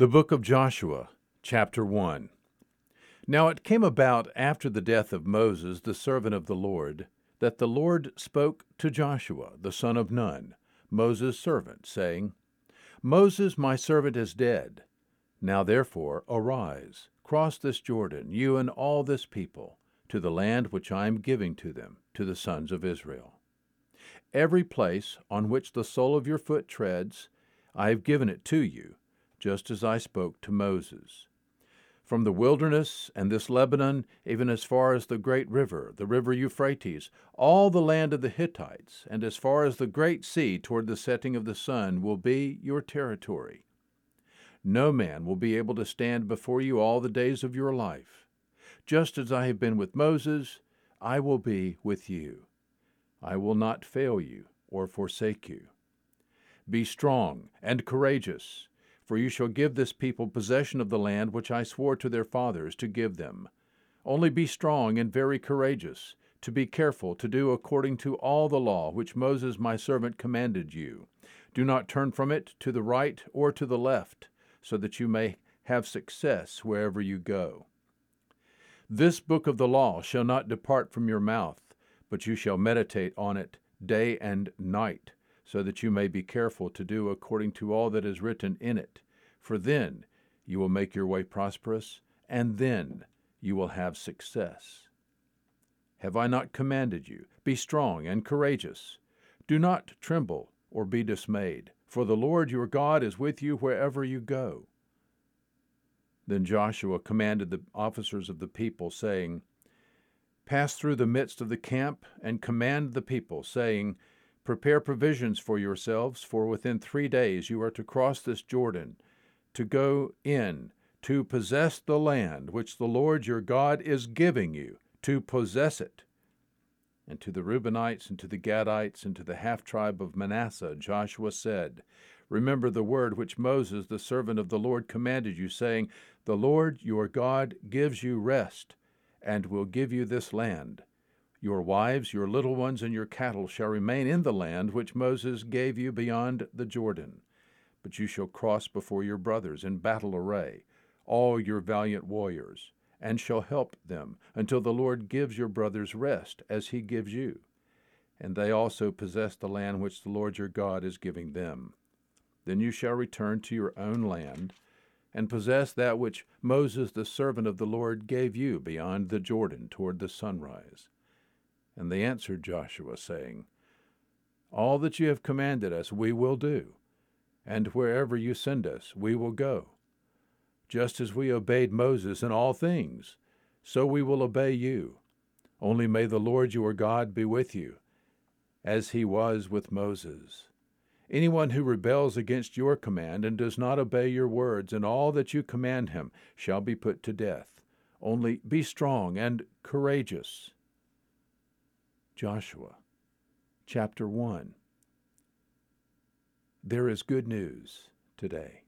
The Book of Joshua, chapter 1. Now it came about after the death of Moses, the servant of the Lord, that the Lord spoke to Joshua, the son of Nun, Moses' servant, saying, Moses, my servant, is dead. Now therefore arise, cross this Jordan, you and all this people, to the land which I am giving to them, to the sons of Israel. Every place on which the sole of your foot treads, I have given it to you just as I spoke to Moses. From the wilderness and this Lebanon, even as far as the great river, the river Euphrates, all the land of the Hittites, and as far as the great sea toward the setting of the sun, will be your territory. No man will be able to stand before you all the days of your life. Just as I have been with Moses, I will be with you. I will not fail you or forsake you. Be strong and courageous for you shall give this people possession of the land which I swore to their fathers to give them. Only be strong and very courageous, to be careful to do according to all the law which Moses my servant commanded you. Do not turn from it to the right or to the left, so that you may have success wherever you go. This book of the law shall not depart from your mouth, but you shall meditate on it day and night so that you may be careful to do according to all that is written in it. For then you will make your way prosperous, and then you will have success. Have I not commanded you? Be strong and courageous. Do not tremble or be dismayed, for the Lord your God is with you wherever you go. Then Joshua commanded the officers of the people, saying, Pass through the midst of the camp and command the people, saying, Prepare provisions for yourselves, for within three days you are to cross this Jordan, to go in, to possess the land which the Lord your God is giving you, to possess it. And to the Reubenites, and to the Gadites, and to the half tribe of Manasseh, Joshua said, Remember the word which Moses, the servant of the Lord, commanded you, saying, The Lord your God gives you rest, and will give you this land. Your wives, your little ones, and your cattle shall remain in the land which Moses gave you beyond the Jordan. But you shall cross before your brothers in battle array, all your valiant warriors, and shall help them until the Lord gives your brothers rest, as he gives you. And they also possess the land which the Lord your God is giving them. Then you shall return to your own land, and possess that which Moses the servant of the Lord gave you beyond the Jordan toward the sunrise. And they answered Joshua, saying, All that you have commanded us we will do, and wherever you send us we will go. Just as we obeyed Moses in all things, so we will obey you. Only may the Lord your God be with you, as he was with Moses. Anyone who rebels against your command and does not obey your words and all that you command him shall be put to death. Only be strong and courageous. Joshua chapter 1. There is good news today.